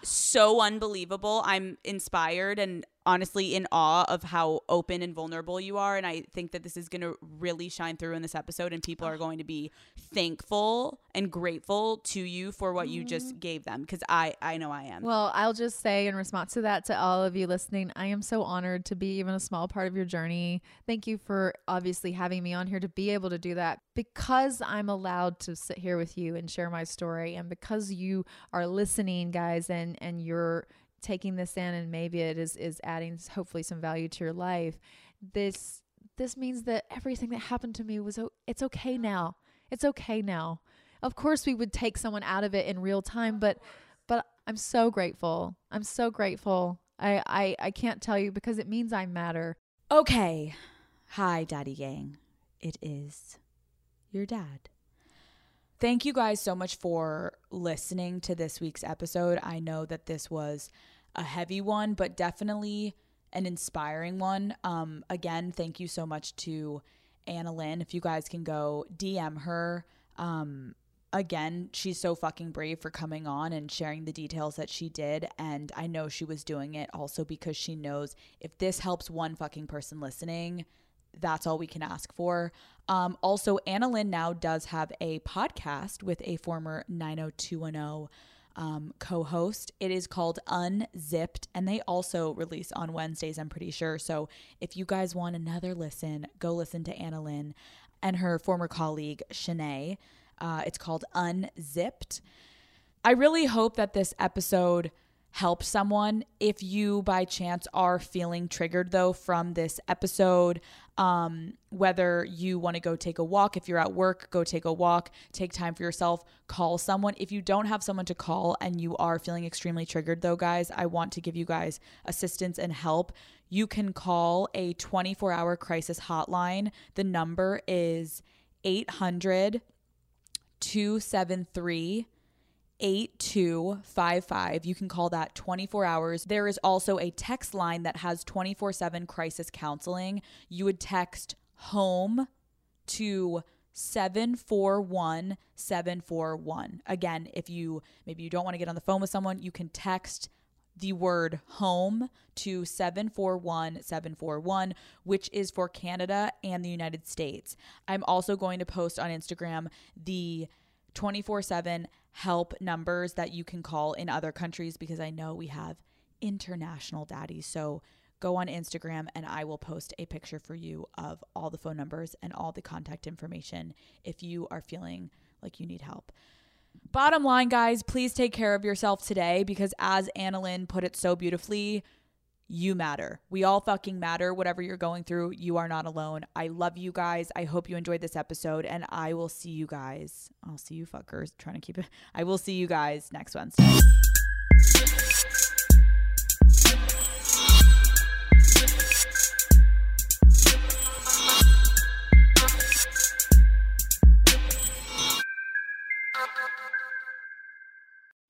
so unbelievable. I'm inspired and honestly in awe of how open and vulnerable you are. And I think that this is going to really shine through in this episode, and people are going to be thankful and grateful to you for what you just mm. gave them because I, I know I am. Well, I'll just say in response to that to all of you listening, I am so honored to be even a small part of your journey. Thank you for obviously having me on here to be able to do that because I'm allowed to sit here with you and share my story and because you are listening guys and and you're taking this in and maybe it is is adding hopefully some value to your life. This this means that everything that happened to me was o- it's okay now. It's okay now. Of course we would take someone out of it in real time, but but I'm so grateful. I'm so grateful. I, I, I can't tell you because it means I matter. Okay. Hi, Daddy Gang. It is your dad. Thank you guys so much for listening to this week's episode. I know that this was a heavy one, but definitely an inspiring one. Um, again, thank you so much to AnnaLynne. If you guys can go DM her. Um, again, she's so fucking brave for coming on and sharing the details that she did. And I know she was doing it also because she knows if this helps one fucking person listening, that's all we can ask for. Um, also, AnnaLynne now does have a podcast with a former 90210 um, co host. It is called Unzipped, and they also release on Wednesdays, I'm pretty sure. So if you guys want another listen, go listen to AnnaLynne and her former colleague, Shenae. Uh, it's called Unzipped. I really hope that this episode help someone. If you by chance are feeling triggered though from this episode, um, whether you want to go take a walk, if you're at work, go take a walk, take time for yourself, call someone. If you don't have someone to call and you are feeling extremely triggered though, guys, I want to give you guys assistance and help. You can call a 24 hour crisis hotline. The number is 800 273 8255. You can call that 24 hours. There is also a text line that has 24 7 crisis counseling. You would text home to 741 741. Again, if you maybe you don't want to get on the phone with someone, you can text the word home to 741 741, which is for Canada and the United States. I'm also going to post on Instagram the 24 7 help numbers that you can call in other countries because I know we have international daddies. So go on Instagram and I will post a picture for you of all the phone numbers and all the contact information if you are feeling like you need help. Bottom line, guys, please take care of yourself today because as AnnaLynne put it so beautifully, you matter. We all fucking matter. Whatever you're going through, you are not alone. I love you guys. I hope you enjoyed this episode, and I will see you guys. I'll see you fuckers. Trying to keep it. I will see you guys next Wednesday.